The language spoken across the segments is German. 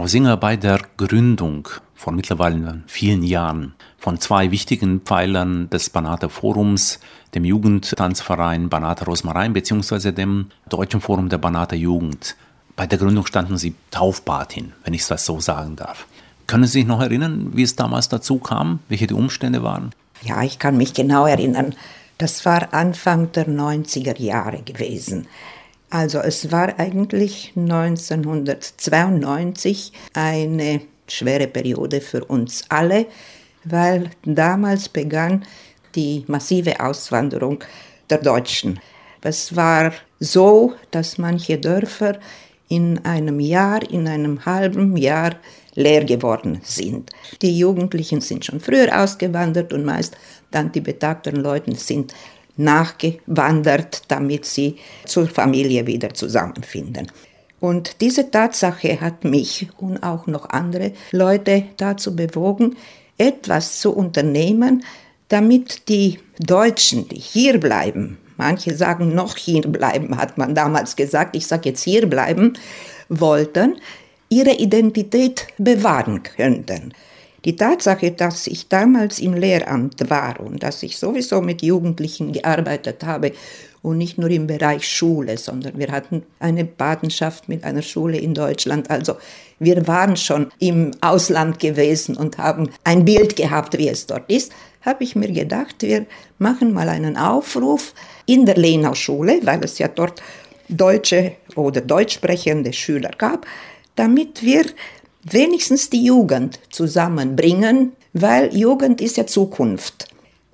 Frau Singer, bei der Gründung vor mittlerweile vielen Jahren von zwei wichtigen Pfeilern des Banater Forums, dem Jugendtanzverein Banater Rosmarin bzw. dem Deutschen Forum der Banater Jugend. Bei der Gründung standen Sie Taufpatin, wenn ich das so sagen darf. Können Sie sich noch erinnern, wie es damals dazu kam, welche die Umstände waren? Ja, ich kann mich genau erinnern. Das war Anfang der 90er Jahre gewesen. Also es war eigentlich 1992 eine schwere Periode für uns alle, weil damals begann die massive Auswanderung der Deutschen. Es war so, dass manche Dörfer in einem Jahr, in einem halben Jahr leer geworden sind. Die Jugendlichen sind schon früher ausgewandert und meist dann die betagten Leute sind nachgewandert, damit sie zur Familie wieder zusammenfinden. Und diese Tatsache hat mich und auch noch andere Leute dazu bewogen, etwas zu unternehmen, damit die Deutschen, die hier bleiben, manche sagen noch hier bleiben, hat man damals gesagt, ich sage jetzt hier bleiben, wollten, ihre Identität bewahren könnten. Die Tatsache, dass ich damals im Lehramt war und dass ich sowieso mit Jugendlichen gearbeitet habe und nicht nur im Bereich Schule, sondern wir hatten eine Patenschaft mit einer Schule in Deutschland. Also wir waren schon im Ausland gewesen und haben ein Bild gehabt, wie es dort ist. Habe ich mir gedacht, wir machen mal einen Aufruf in der Lenau-Schule, weil es ja dort deutsche oder deutschsprechende Schüler gab, damit wir wenigstens die Jugend zusammenbringen, weil Jugend ist ja Zukunft.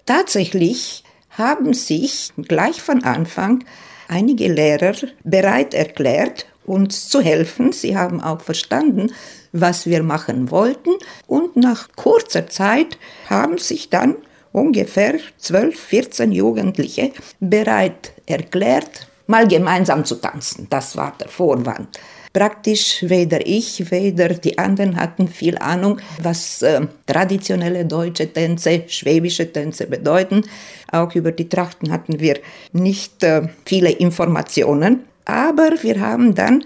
Tatsächlich haben sich gleich von Anfang einige Lehrer bereit erklärt, uns zu helfen. Sie haben auch verstanden, was wir machen wollten. Und nach kurzer Zeit haben sich dann ungefähr 12, 14 Jugendliche bereit erklärt, mal gemeinsam zu tanzen. Das war der Vorwand praktisch weder ich, weder die anderen hatten viel Ahnung, was äh, traditionelle deutsche Tänze, schwäbische Tänze bedeuten. Auch über die Trachten hatten wir nicht äh, viele Informationen. Aber wir haben dann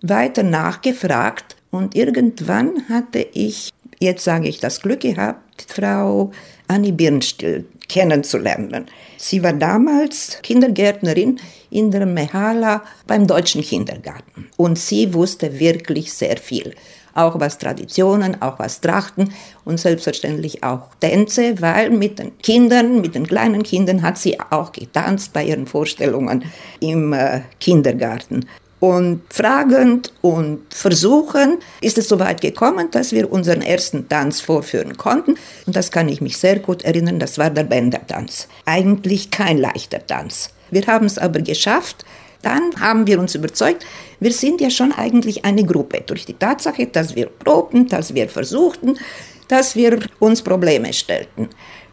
weiter nachgefragt und irgendwann hatte ich, jetzt sage ich das Glück gehabt, Frau Annie Birnstill kennenzulernen. Sie war damals Kindergärtnerin in der Mehala beim deutschen Kindergarten und sie wusste wirklich sehr viel. Auch was Traditionen, auch was Trachten und selbstverständlich auch Tänze, weil mit den Kindern, mit den kleinen Kindern hat sie auch getanzt bei ihren Vorstellungen im äh, Kindergarten. Und fragend und versuchen ist es so weit gekommen, dass wir unseren ersten Tanz vorführen konnten. Und das kann ich mich sehr gut erinnern, das war der Bändertanz. Eigentlich kein leichter Tanz. Wir haben es aber geschafft. Dann haben wir uns überzeugt, wir sind ja schon eigentlich eine Gruppe. Durch die Tatsache, dass wir probten, dass wir versuchten, dass wir uns Probleme stellten.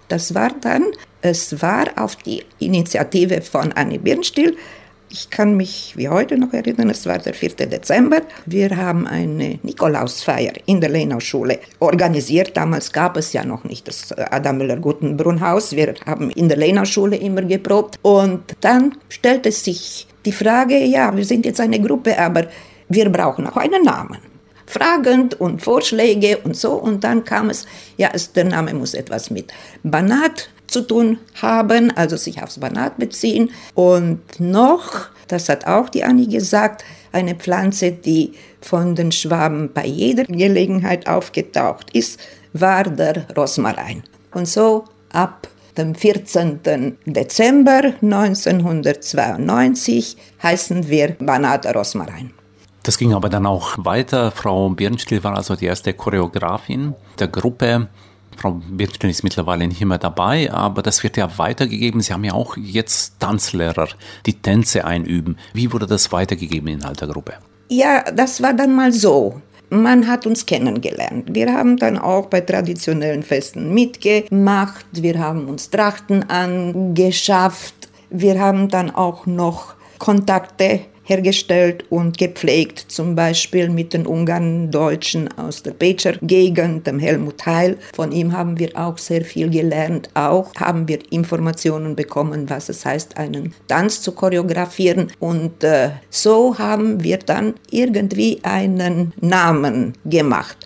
Das war dann, es war auf die Initiative von Annie Birnstiel, ich kann mich wie heute noch erinnern, es war der 4. Dezember. Wir haben eine Nikolausfeier in der Lenau-Schule organisiert. Damals gab es ja noch nicht das Adam Müller-Gutenbrunn-Haus. Wir haben in der Lenau-Schule immer geprobt. Und dann stellte sich die Frage, ja, wir sind jetzt eine Gruppe, aber wir brauchen auch einen Namen fragend und Vorschläge und so. Und dann kam es, ja, es, der Name muss etwas mit Banat zu tun haben, also sich aufs Banat beziehen. Und noch, das hat auch die Annie gesagt, eine Pflanze, die von den Schwaben bei jeder Gelegenheit aufgetaucht ist, war der Rosmarin. Und so ab dem 14. Dezember 1992 heißen wir Banat Rosmarin. Das ging aber dann auch weiter. Frau Birnstiel war also die erste Choreografin der Gruppe. Frau Birnstein ist mittlerweile nicht mehr dabei, aber das wird ja weitergegeben. Sie haben ja auch jetzt Tanzlehrer, die Tänze einüben. Wie wurde das weitergegeben in der Gruppe? Ja, das war dann mal so. Man hat uns kennengelernt. Wir haben dann auch bei traditionellen Festen mitgemacht. Wir haben uns Trachten angeschafft. Wir haben dann auch noch Kontakte hergestellt und gepflegt, zum Beispiel mit den Ungarn-Deutschen aus der Becher Gegend, dem Helmut Heil. Von ihm haben wir auch sehr viel gelernt. Auch haben wir Informationen bekommen, was es heißt, einen Tanz zu choreografieren. Und äh, so haben wir dann irgendwie einen Namen gemacht.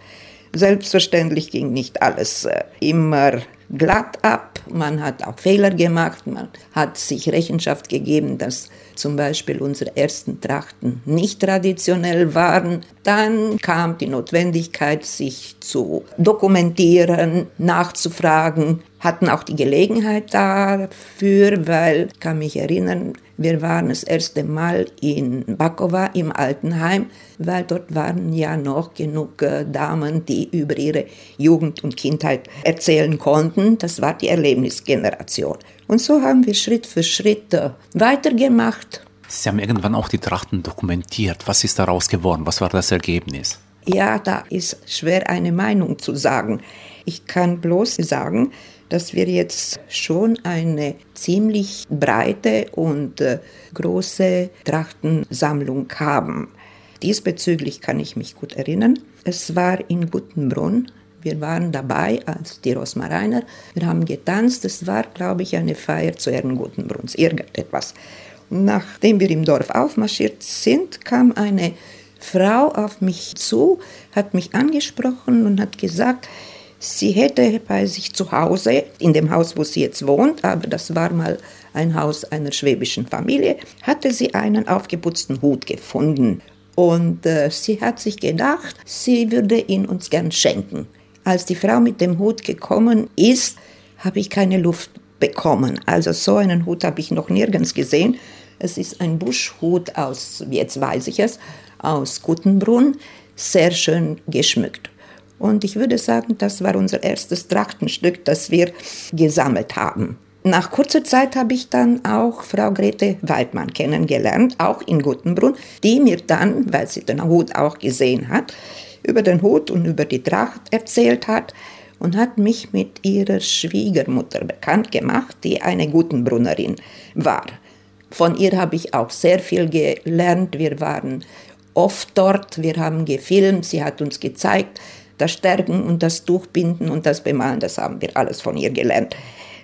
Selbstverständlich ging nicht alles äh, immer glatt ab. Man hat auch Fehler gemacht. Man hat sich Rechenschaft gegeben, dass zum Beispiel unsere ersten Trachten nicht traditionell waren. Dann kam die Notwendigkeit, sich zu dokumentieren, nachzufragen, hatten auch die Gelegenheit dafür, weil ich kann mich erinnern, wir waren das erste Mal in Bakova im Altenheim, weil dort waren ja noch genug äh, Damen, die über ihre Jugend und Kindheit erzählen konnten. Das war die Erlebnisgeneration. Und so haben wir Schritt für Schritt äh, weitergemacht. Sie haben irgendwann auch die Trachten dokumentiert. Was ist daraus geworden? Was war das Ergebnis? Ja, da ist schwer eine Meinung zu sagen. Ich kann bloß sagen, dass wir jetzt schon eine ziemlich breite und äh, große Trachtensammlung haben. Diesbezüglich kann ich mich gut erinnern. Es war in Guttenbrunn. Wir waren dabei als die Rosmariner. Wir haben getanzt. Es war, glaube ich, eine Feier zu Ehren Guttenbrunns, irgendetwas. Nachdem wir im Dorf aufmarschiert sind, kam eine Frau auf mich zu, hat mich angesprochen und hat gesagt, Sie hätte bei sich zu Hause, in dem Haus, wo sie jetzt wohnt, aber das war mal ein Haus einer schwäbischen Familie, hatte sie einen aufgeputzten Hut gefunden. Und äh, sie hat sich gedacht, sie würde ihn uns gern schenken. Als die Frau mit dem Hut gekommen ist, habe ich keine Luft bekommen. Also so einen Hut habe ich noch nirgends gesehen. Es ist ein Buschhut aus, jetzt weiß ich es, aus Guttenbrunn, sehr schön geschmückt. Und ich würde sagen, das war unser erstes Trachtenstück, das wir gesammelt haben. Nach kurzer Zeit habe ich dann auch Frau Grete Weidmann kennengelernt, auch in Guttenbrunn, die mir dann, weil sie den Hut auch gesehen hat, über den Hut und über die Tracht erzählt hat und hat mich mit ihrer Schwiegermutter bekannt gemacht, die eine Guttenbrunnerin war. Von ihr habe ich auch sehr viel gelernt. Wir waren oft dort, wir haben gefilmt, sie hat uns gezeigt, das Stärken und das Tuchbinden und das Bemalen, das haben wir alles von ihr gelernt.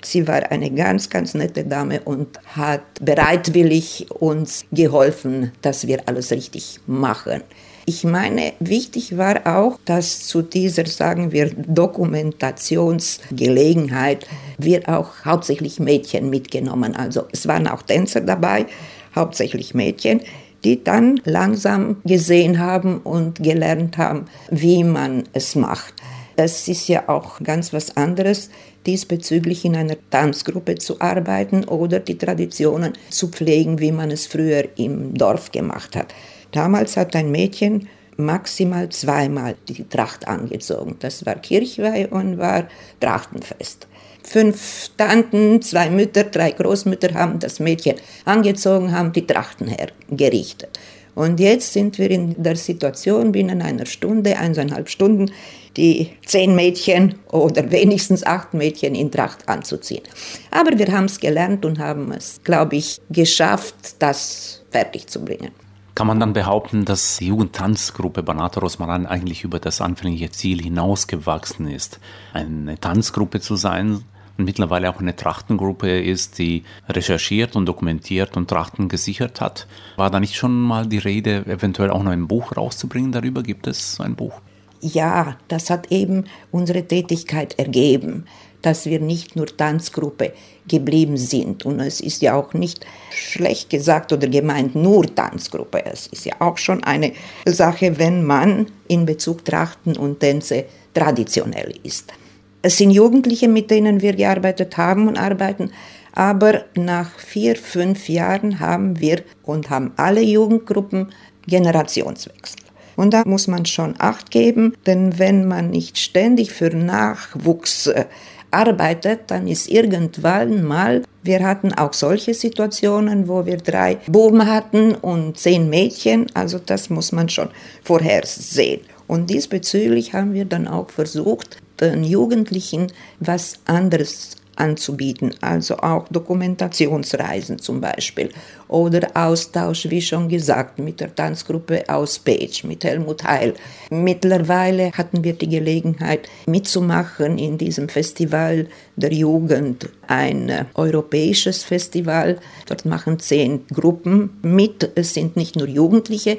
Sie war eine ganz, ganz nette Dame und hat bereitwillig uns geholfen, dass wir alles richtig machen. Ich meine, wichtig war auch, dass zu dieser, sagen wir, Dokumentationsgelegenheit wir auch hauptsächlich Mädchen mitgenommen. Also es waren auch Tänzer dabei, hauptsächlich Mädchen die dann langsam gesehen haben und gelernt haben, wie man es macht. Es ist ja auch ganz was anderes, diesbezüglich in einer Tanzgruppe zu arbeiten oder die Traditionen zu pflegen, wie man es früher im Dorf gemacht hat. Damals hat ein Mädchen maximal zweimal die Tracht angezogen. Das war Kirchweih und war Trachtenfest. Fünf Tanten, zwei Mütter, drei Großmütter haben das Mädchen angezogen, haben die Trachten hergerichtet. Und jetzt sind wir in der Situation, binnen einer Stunde, eineinhalb Stunden, die zehn Mädchen oder wenigstens acht Mädchen in Tracht anzuziehen. Aber wir haben es gelernt und haben es, glaube ich, geschafft, das fertig zu bringen. Kann man dann behaupten, dass die Jugendtanzgruppe Banata Rosmaran eigentlich über das anfängliche Ziel hinausgewachsen ist, eine Tanzgruppe zu sein, und mittlerweile auch eine Trachtengruppe ist, die recherchiert und dokumentiert und Trachten gesichert hat. War da nicht schon mal die Rede, eventuell auch noch ein Buch rauszubringen darüber? Gibt es ein Buch? Ja, das hat eben unsere Tätigkeit ergeben, dass wir nicht nur Tanzgruppe geblieben sind. Und es ist ja auch nicht schlecht gesagt oder gemeint nur Tanzgruppe. Es ist ja auch schon eine Sache, wenn man in Bezug Trachten und Tänze traditionell ist. Es sind Jugendliche, mit denen wir gearbeitet haben und arbeiten. Aber nach vier, fünf Jahren haben wir und haben alle Jugendgruppen Generationswechsel. Und da muss man schon Acht geben, denn wenn man nicht ständig für Nachwuchs äh, arbeitet, dann ist irgendwann mal, wir hatten auch solche Situationen, wo wir drei Buben hatten und zehn Mädchen, also das muss man schon vorhersehen. Und diesbezüglich haben wir dann auch versucht, den Jugendlichen was anderes anzubieten, also auch Dokumentationsreisen zum Beispiel oder Austausch, wie schon gesagt, mit der Tanzgruppe aus Page, mit Helmut Heil. Mittlerweile hatten wir die Gelegenheit mitzumachen in diesem Festival der Jugend, ein europäisches Festival. Dort machen zehn Gruppen mit. Es sind nicht nur Jugendliche,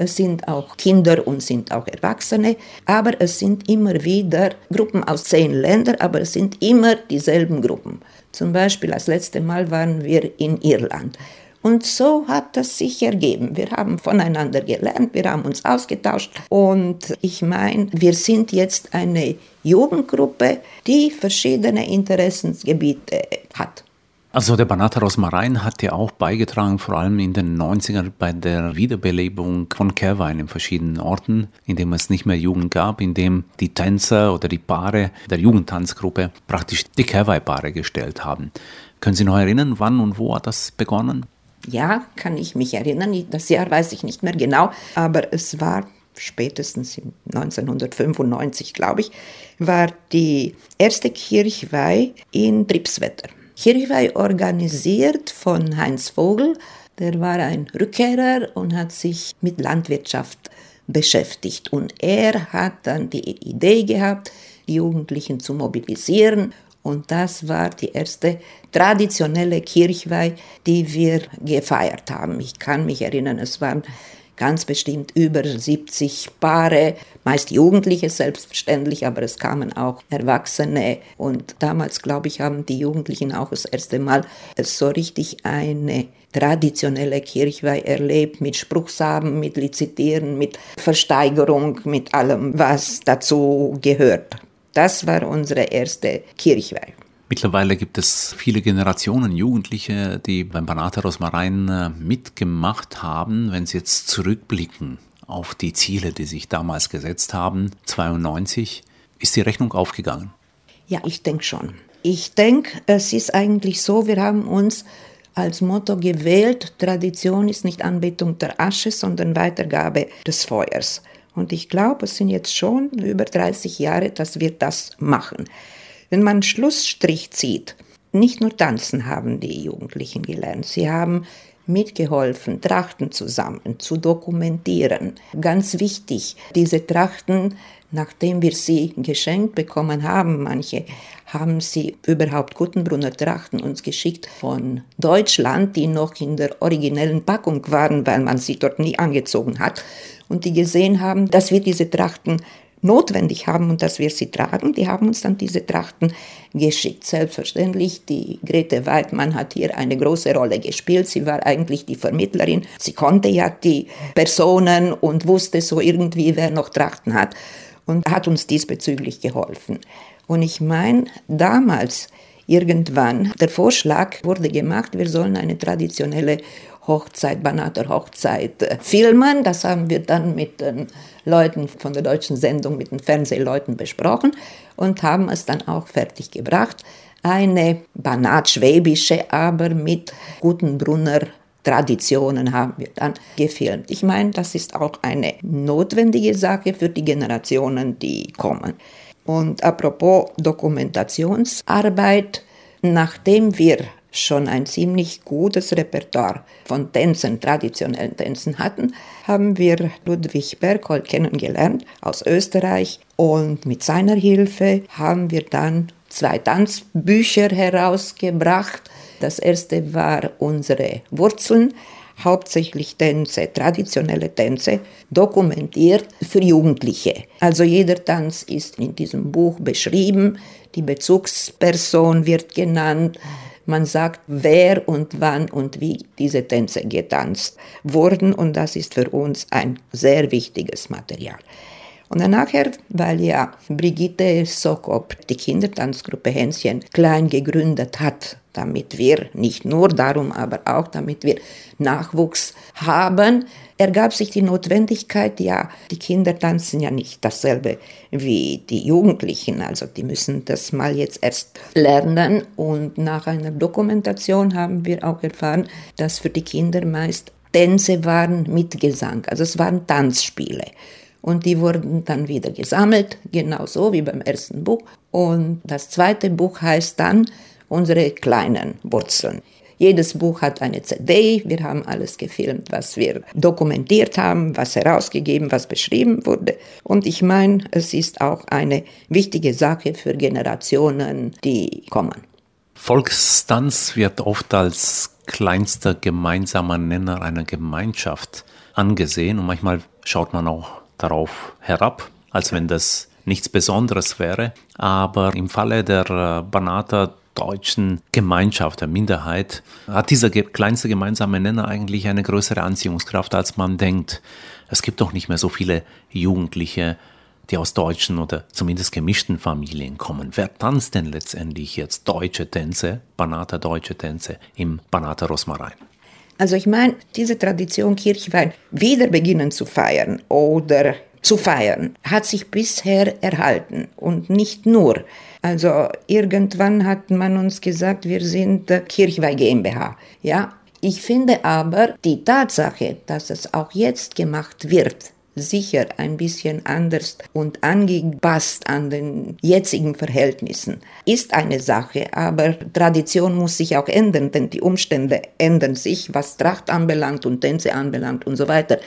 es sind auch Kinder und sind auch Erwachsene, aber es sind immer wieder Gruppen aus zehn Ländern, aber es sind immer dieselben Gruppen. Zum Beispiel das letzte Mal waren wir in Irland. Und so hat das sich ergeben. Wir haben voneinander gelernt, wir haben uns ausgetauscht und ich meine, wir sind jetzt eine Jugendgruppe, die verschiedene Interessensgebiete hat. Also der Banata Rosmarin hat ja auch beigetragen, vor allem in den 90ern bei der Wiederbelebung von Kehrwein in verschiedenen Orten, in dem es nicht mehr Jugend gab, in dem die Tänzer oder die Paare der Jugendtanzgruppe praktisch die Kehrwein-Paare gestellt haben. Können Sie noch erinnern, wann und wo hat das begonnen? Ja, kann ich mich erinnern. Das Jahr weiß ich nicht mehr genau, aber es war spätestens 1995, glaube ich, war die erste Kirchweih in Tripswetter. Kirchweih organisiert von Heinz Vogel. Der war ein Rückkehrer und hat sich mit Landwirtschaft beschäftigt. Und er hat dann die Idee gehabt, die Jugendlichen zu mobilisieren. Und das war die erste traditionelle Kirchweih, die wir gefeiert haben. Ich kann mich erinnern, es waren ganz bestimmt über 70 Paare, meist Jugendliche selbstverständlich, aber es kamen auch Erwachsene. Und damals, glaube ich, haben die Jugendlichen auch das erste Mal so richtig eine traditionelle Kirchweih erlebt, mit Spruchsaben, mit Lizitieren, mit Versteigerung, mit allem, was dazu gehört. Das war unsere erste Kirchweih. Mittlerweile gibt es viele Generationen Jugendliche, die beim Banata Rosmarin äh, mitgemacht haben. Wenn Sie jetzt zurückblicken auf die Ziele, die sich damals gesetzt haben, 92, ist die Rechnung aufgegangen? Ja, ich denke schon. Ich denke, es ist eigentlich so, wir haben uns als Motto gewählt, Tradition ist nicht Anbetung der Asche, sondern Weitergabe des Feuers. Und ich glaube, es sind jetzt schon über 30 Jahre, dass wir das machen. Wenn man Schlussstrich zieht, nicht nur tanzen haben die Jugendlichen gelernt, sie haben mitgeholfen, Trachten zusammen zu dokumentieren. Ganz wichtig, diese Trachten, nachdem wir sie geschenkt bekommen haben, manche haben sie überhaupt Gutenbrunner Trachten uns geschickt von Deutschland, die noch in der originellen Packung waren, weil man sie dort nie angezogen hat und die gesehen haben, dass wir diese Trachten notwendig haben und dass wir sie tragen, die haben uns dann diese Trachten geschickt. Selbstverständlich, die Grete Weidmann hat hier eine große Rolle gespielt. Sie war eigentlich die Vermittlerin. Sie konnte ja die Personen und wusste so irgendwie, wer noch Trachten hat und hat uns diesbezüglich geholfen. Und ich meine, damals, irgendwann, der Vorschlag wurde gemacht, wir sollen eine traditionelle Hochzeit, Banater Hochzeit filmen. Das haben wir dann mit den Leuten von der deutschen Sendung, mit den Fernsehleuten besprochen und haben es dann auch fertig gebracht. Eine Banat-schwäbische, aber mit guten Brunner Traditionen haben wir dann gefilmt. Ich meine, das ist auch eine notwendige Sache für die Generationen, die kommen. Und apropos Dokumentationsarbeit, nachdem wir schon ein ziemlich gutes Repertoire von Tänzen, traditionellen Tänzen hatten, haben wir Ludwig Berghold kennengelernt aus Österreich und mit seiner Hilfe haben wir dann zwei Tanzbücher herausgebracht. Das erste war unsere Wurzeln, hauptsächlich Tänze, traditionelle Tänze, dokumentiert für Jugendliche. Also jeder Tanz ist in diesem Buch beschrieben, die Bezugsperson wird genannt, man sagt, wer und wann und wie diese Tänze getanzt wurden und das ist für uns ein sehr wichtiges Material. Und dann nachher, weil ja Brigitte Sokop die Kindertanzgruppe Hänschen klein gegründet hat, damit wir nicht nur darum, aber auch damit wir Nachwuchs haben, ergab sich die Notwendigkeit, ja, die Kinder tanzen ja nicht dasselbe wie die Jugendlichen, also die müssen das mal jetzt erst lernen. Und nach einer Dokumentation haben wir auch erfahren, dass für die Kinder meist Tänze waren mit Gesang, also es waren Tanzspiele. Und die wurden dann wieder gesammelt, genauso wie beim ersten Buch. Und das zweite Buch heißt dann unsere kleinen Wurzeln. Jedes Buch hat eine CD. Wir haben alles gefilmt, was wir dokumentiert haben, was herausgegeben, was beschrieben wurde. Und ich meine, es ist auch eine wichtige Sache für Generationen, die kommen. Volkstanz wird oft als kleinster gemeinsamer Nenner einer Gemeinschaft angesehen und manchmal schaut man auch darauf herab, als wenn das nichts Besonderes wäre. Aber im Falle der äh, Banater deutschen Gemeinschaft, der Minderheit, hat dieser kleinste gemeinsame Nenner eigentlich eine größere Anziehungskraft, als man denkt. Es gibt doch nicht mehr so viele Jugendliche, die aus deutschen oder zumindest gemischten Familien kommen. Wer tanzt denn letztendlich jetzt deutsche Tänze, Banater deutsche Tänze im Banater Rosmarin? Also ich meine, diese Tradition Kirchweih wieder beginnen zu feiern oder zu feiern, hat sich bisher erhalten und nicht nur. Also irgendwann hat man uns gesagt, wir sind Kirchweih GmbH. Ja, ich finde aber die Tatsache, dass es auch jetzt gemacht wird, sicher ein bisschen anders und angepasst an den jetzigen Verhältnissen, ist eine Sache, aber Tradition muss sich auch ändern, denn die Umstände ändern sich, was Tracht anbelangt und Tänze anbelangt und so weiter.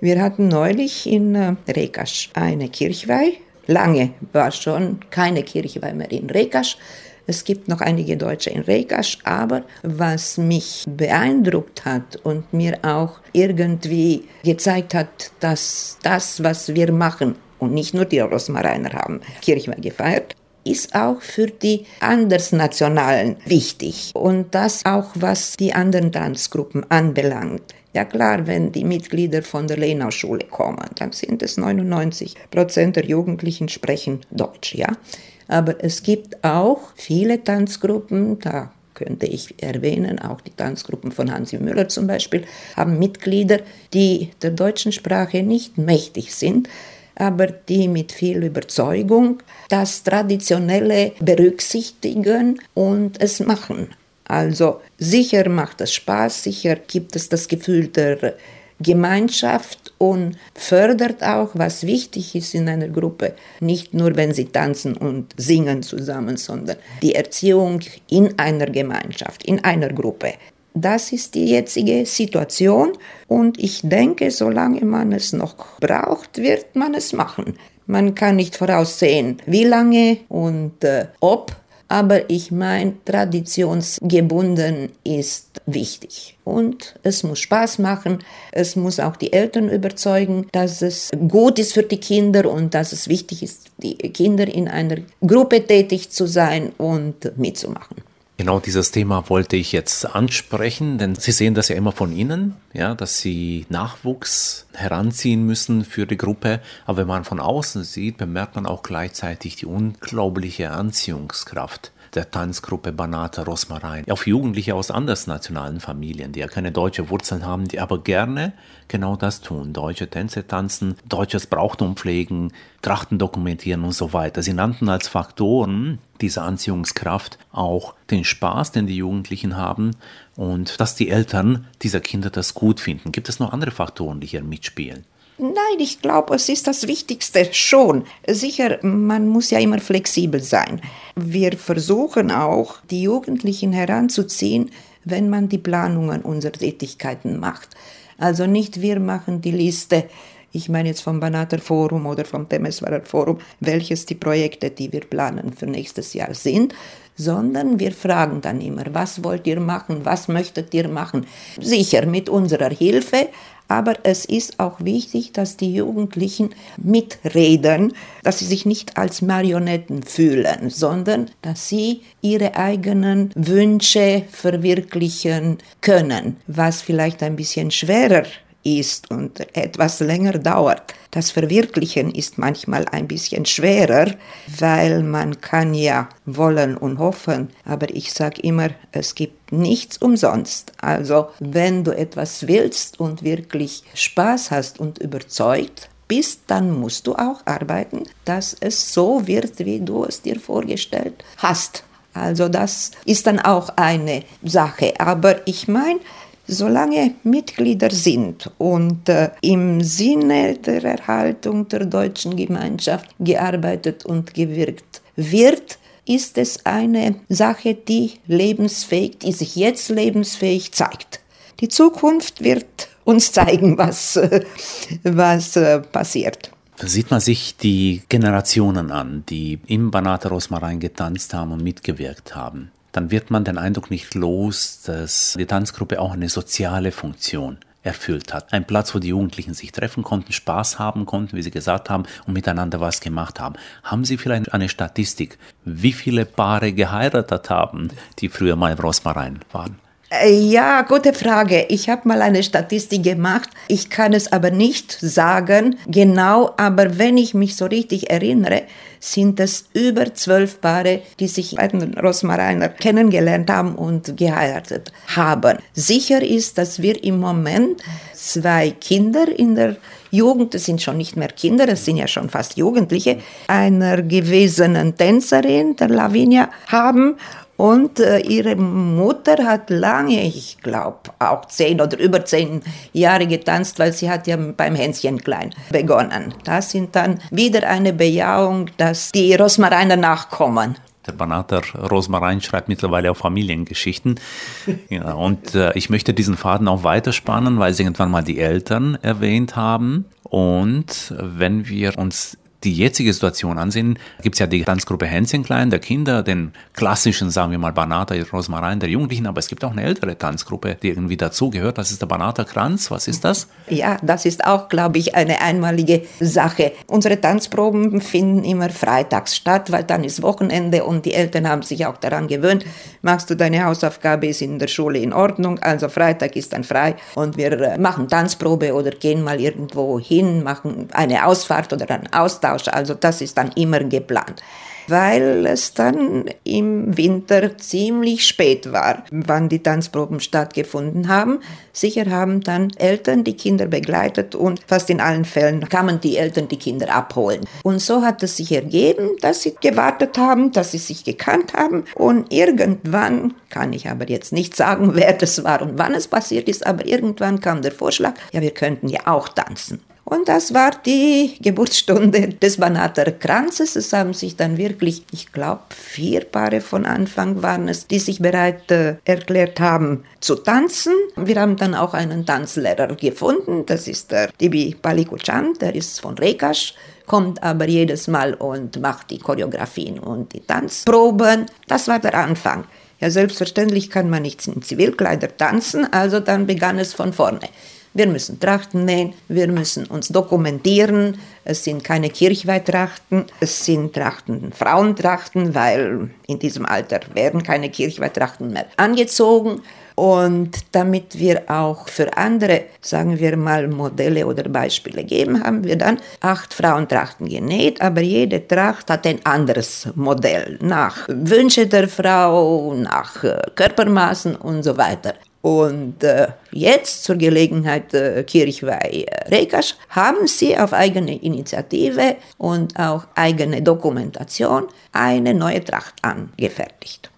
Wir hatten neulich in äh, Rekasch eine Kirchweih. Lange war schon keine Kirchweih mehr in Rekasch. Es gibt noch einige Deutsche in Rekasch, aber was mich beeindruckt hat und mir auch irgendwie gezeigt hat, dass das, was wir machen, und nicht nur die Rosmariner haben Kirchweih gefeiert, ist auch für die Andersnationalen wichtig. Und das auch, was die anderen Tanzgruppen anbelangt. Ja klar, wenn die Mitglieder von der Lenau-Schule kommen, dann sind es 99 Prozent der Jugendlichen sprechen Deutsch, ja. Aber es gibt auch viele Tanzgruppen, da könnte ich erwähnen, auch die Tanzgruppen von Hansi Müller zum Beispiel, haben Mitglieder, die der deutschen Sprache nicht mächtig sind, aber die mit viel Überzeugung das Traditionelle berücksichtigen und es machen. Also sicher macht es Spaß, sicher gibt es das Gefühl der Gemeinschaft und fördert auch, was wichtig ist in einer Gruppe, nicht nur wenn sie tanzen und singen zusammen, sondern die Erziehung in einer Gemeinschaft, in einer Gruppe. Das ist die jetzige Situation und ich denke, solange man es noch braucht, wird man es machen. Man kann nicht voraussehen, wie lange und äh, ob, aber ich meine, traditionsgebunden ist wichtig. Und es muss Spaß machen, es muss auch die Eltern überzeugen, dass es gut ist für die Kinder und dass es wichtig ist, die Kinder in einer Gruppe tätig zu sein und mitzumachen. Genau dieses Thema wollte ich jetzt ansprechen, denn Sie sehen das ja immer von Ihnen, ja, dass Sie Nachwuchs heranziehen müssen für die Gruppe. Aber wenn man von außen sieht, bemerkt man auch gleichzeitig die unglaubliche Anziehungskraft der Tanzgruppe Banata Rosmarin auf Jugendliche aus andersnationalen Familien, die ja keine deutsche Wurzeln haben, die aber gerne genau das tun. Deutsche Tänze tanzen, deutsches Brauchtum pflegen, Trachten dokumentieren und so weiter. Sie nannten als Faktoren dieser Anziehungskraft auch den Spaß, den die Jugendlichen haben und dass die Eltern dieser Kinder das gut finden. Gibt es noch andere Faktoren, die hier mitspielen? Nein, ich glaube, es ist das Wichtigste schon. Sicher, man muss ja immer flexibel sein. Wir versuchen auch, die Jugendlichen heranzuziehen, wenn man die Planungen unserer Tätigkeiten macht. Also nicht wir machen die Liste, ich meine jetzt vom Banater Forum oder vom Temeswarer Forum, welches die Projekte, die wir planen für nächstes Jahr sind, sondern wir fragen dann immer, was wollt ihr machen, was möchtet ihr machen? Sicher mit unserer Hilfe, aber es ist auch wichtig, dass die Jugendlichen mitreden, dass sie sich nicht als Marionetten fühlen, sondern dass sie ihre eigenen Wünsche verwirklichen können, was vielleicht ein bisschen schwerer ist und etwas länger dauert. Das Verwirklichen ist manchmal ein bisschen schwerer, weil man kann ja wollen und hoffen, aber ich sage immer, es gibt nichts umsonst. Also wenn du etwas willst und wirklich Spaß hast und überzeugt bist, dann musst du auch arbeiten, dass es so wird, wie du es dir vorgestellt hast. Also das ist dann auch eine Sache. Aber ich meine, solange Mitglieder sind und äh, im Sinne der Erhaltung der deutschen Gemeinschaft gearbeitet und gewirkt wird, ist es eine Sache, die lebensfähig, die sich jetzt lebensfähig zeigt. Die Zukunft wird uns zeigen, was, was äh, passiert. Da sieht man sich die Generationen an, die im Banate Rosmarin getanzt haben und mitgewirkt haben. Dann wird man den Eindruck nicht los, dass die Tanzgruppe auch eine soziale Funktion erfüllt hat. Ein Platz, wo die Jugendlichen sich treffen konnten, Spaß haben konnten, wie Sie gesagt haben, und miteinander was gemacht haben. Haben Sie vielleicht eine Statistik, wie viele Paare geheiratet haben, die früher mal im Rosmarin waren? Äh, ja, gute Frage. Ich habe mal eine Statistik gemacht. Ich kann es aber nicht sagen genau, aber wenn ich mich so richtig erinnere, sind es über zwölf Paare, die sich bei den Rosmariner kennengelernt haben und geheiratet haben. Sicher ist, dass wir im Moment zwei Kinder in der Jugend, das sind schon nicht mehr Kinder, das sind ja schon fast Jugendliche, einer gewesenen Tänzerin, der Lavinia, haben und äh, ihre Mutter hat lange, ich glaube auch zehn oder über zehn Jahre getanzt, weil sie hat ja beim Hänschen klein begonnen. Das sind dann wieder eine Bejahung, dass die Rosmariner nachkommen. Der Banater Rosmarin schreibt mittlerweile auch Familiengeschichten. Ja, und äh, ich möchte diesen Faden auch weiterspannen, weil Sie irgendwann mal die Eltern erwähnt haben. Und wenn wir uns die jetzige Situation ansehen, gibt es ja die Tanzgruppe Hänschenklein der Kinder, den klassischen, sagen wir mal, Banata Rosmarin der Jugendlichen, aber es gibt auch eine ältere Tanzgruppe, die irgendwie dazugehört. Das ist der Banata Kranz. Was ist das? Ja, das ist auch, glaube ich, eine einmalige Sache. Unsere Tanzproben finden immer freitags statt, weil dann ist Wochenende und die Eltern haben sich auch daran gewöhnt. Machst du deine Hausaufgabe, ist in der Schule in Ordnung, also Freitag ist dann frei und wir äh, machen Tanzprobe oder gehen mal irgendwo hin, machen eine Ausfahrt oder einen Austausch Austausch. Also das ist dann immer geplant weil es dann im Winter ziemlich spät war, wann die Tanzproben stattgefunden haben. Sicher haben dann Eltern die Kinder begleitet und fast in allen Fällen kamen die Eltern die Kinder abholen. Und so hat es sich ergeben, dass sie gewartet haben, dass sie sich gekannt haben und irgendwann, kann ich aber jetzt nicht sagen, wer das war und wann es passiert ist, aber irgendwann kam der Vorschlag, ja, wir könnten ja auch tanzen. Und das war die Geburtsstunde des Banater Kranzes. Es haben sich dann wirklich, ich glaube, vier Paare von Anfang waren es, die sich bereit äh, erklärt haben zu tanzen. Wir haben dann auch einen Tanzlehrer gefunden. Das ist der Tibi Palikuchan, der ist von Rekasch kommt aber jedes Mal und macht die Choreografien und die Tanzproben. Das war der Anfang. Ja, selbstverständlich kann man nicht in Zivilkleider tanzen, also dann begann es von vorne. Wir müssen Trachten nähen, wir müssen uns dokumentieren. Es sind keine Kirchweihtrachten, es sind Trachten, Frauentrachten, weil in diesem Alter werden keine Kirchweihtrachten mehr angezogen. Und damit wir auch für andere, sagen wir mal, Modelle oder Beispiele geben, haben wir dann acht Frauentrachten genäht, aber jede Tracht hat ein anderes Modell nach Wünsche der Frau, nach äh, Körpermaßen und so weiter. Und äh, jetzt zur Gelegenheit äh, Kirchweih äh, Rekasch haben sie auf eigene Initiative und auch eigene Dokumentation eine neue Tracht angefertigt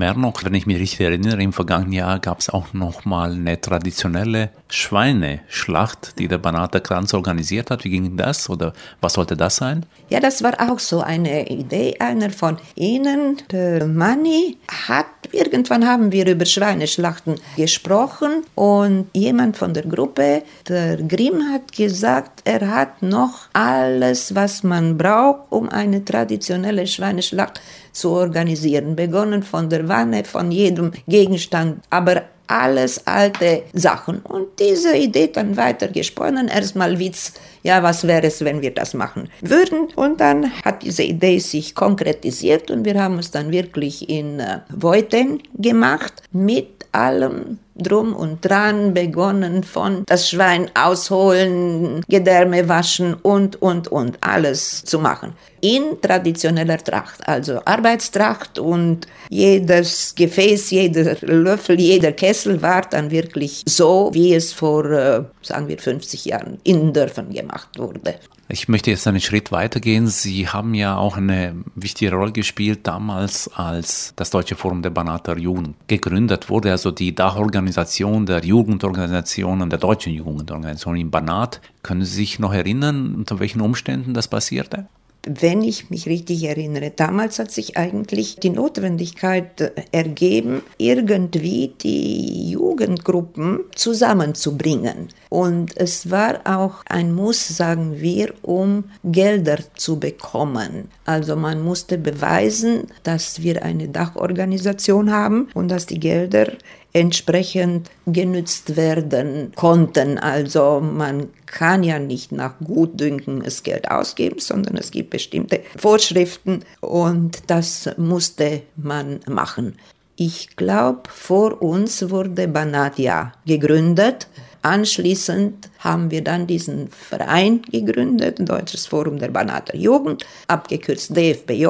mehr noch, wenn ich mich richtig erinnere, im vergangenen Jahr gab es auch noch mal eine traditionelle Schweineschlacht, die der Banater Kranz organisiert hat. Wie ging das oder was sollte das sein? Ja, das war auch so eine Idee einer von Ihnen. Der Manni hat, irgendwann haben wir über Schweineschlachten gesprochen und jemand von der Gruppe, der Grimm, hat gesagt, er hat noch alles, was man braucht, um eine traditionelle Schweineschlacht zu organisieren. Begonnen von der Wanne, von jedem Gegenstand, aber alles alte Sachen. Und diese Idee dann weiter gesponnen. Erstmal Witz, ja, was wäre es, wenn wir das machen würden? Und dann hat diese Idee sich konkretisiert und wir haben es dann wirklich in äh, Voiten gemacht mit allem drum und dran begonnen von das Schwein ausholen, Gedärme waschen und, und, und alles zu machen. In traditioneller Tracht, also Arbeitstracht und jedes Gefäß, jeder Löffel, jeder Kessel war dann wirklich so, wie es vor, äh, sagen wir, 50 Jahren in Dörfern gemacht wurde. Ich möchte jetzt einen Schritt weitergehen. Sie haben ja auch eine wichtige Rolle gespielt damals, als das Deutsche Forum der Banater Jugend gegründet wurde, also die Dachorganisation der Jugendorganisationen, der deutschen Jugendorganisation in Banat. Können Sie sich noch erinnern, unter welchen Umständen das passierte? Wenn ich mich richtig erinnere, damals hat sich eigentlich die Notwendigkeit ergeben, irgendwie die Jugendgruppen zusammenzubringen. Und es war auch ein Muss, sagen wir, um Gelder zu bekommen. Also man musste beweisen, dass wir eine Dachorganisation haben und dass die Gelder entsprechend genützt werden konnten. Also man kann ja nicht nach Gutdünken das Geld ausgeben, sondern es gibt bestimmte Vorschriften und das musste man machen. Ich glaube, vor uns wurde Banatia gegründet. Anschließend haben wir dann diesen Verein gegründet, Deutsches Forum der Banater Jugend, abgekürzt DFBJ.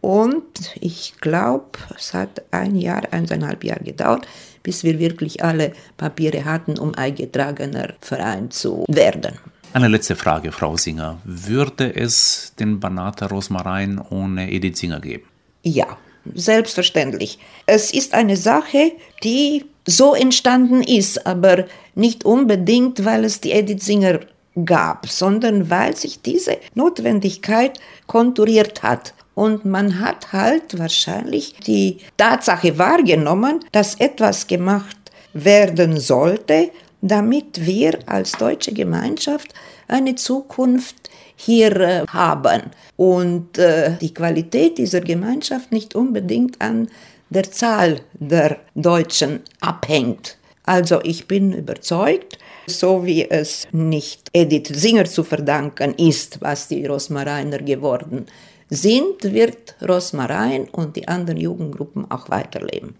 Und ich glaube, es hat ein Jahr, eineinhalb Jahre gedauert, bis wir wirklich alle Papiere hatten, um eingetragener Verein zu werden. Eine letzte Frage, Frau Singer. Würde es den Banater Rosmarin ohne Edith Singer geben? Ja, selbstverständlich. Es ist eine Sache, die so entstanden ist, aber nicht unbedingt, weil es die Edith Singer gab, sondern weil sich diese Notwendigkeit konturiert hat. Und man hat halt wahrscheinlich die Tatsache wahrgenommen, dass etwas gemacht werden sollte, damit wir als deutsche Gemeinschaft eine Zukunft hier äh, haben und äh, die Qualität dieser Gemeinschaft nicht unbedingt an der Zahl der Deutschen abhängt. Also ich bin überzeugt, so wie es nicht Edith Singer zu verdanken ist, was die Rosmariner geworden sind, wird Rosmarin und die anderen Jugendgruppen auch weiterleben.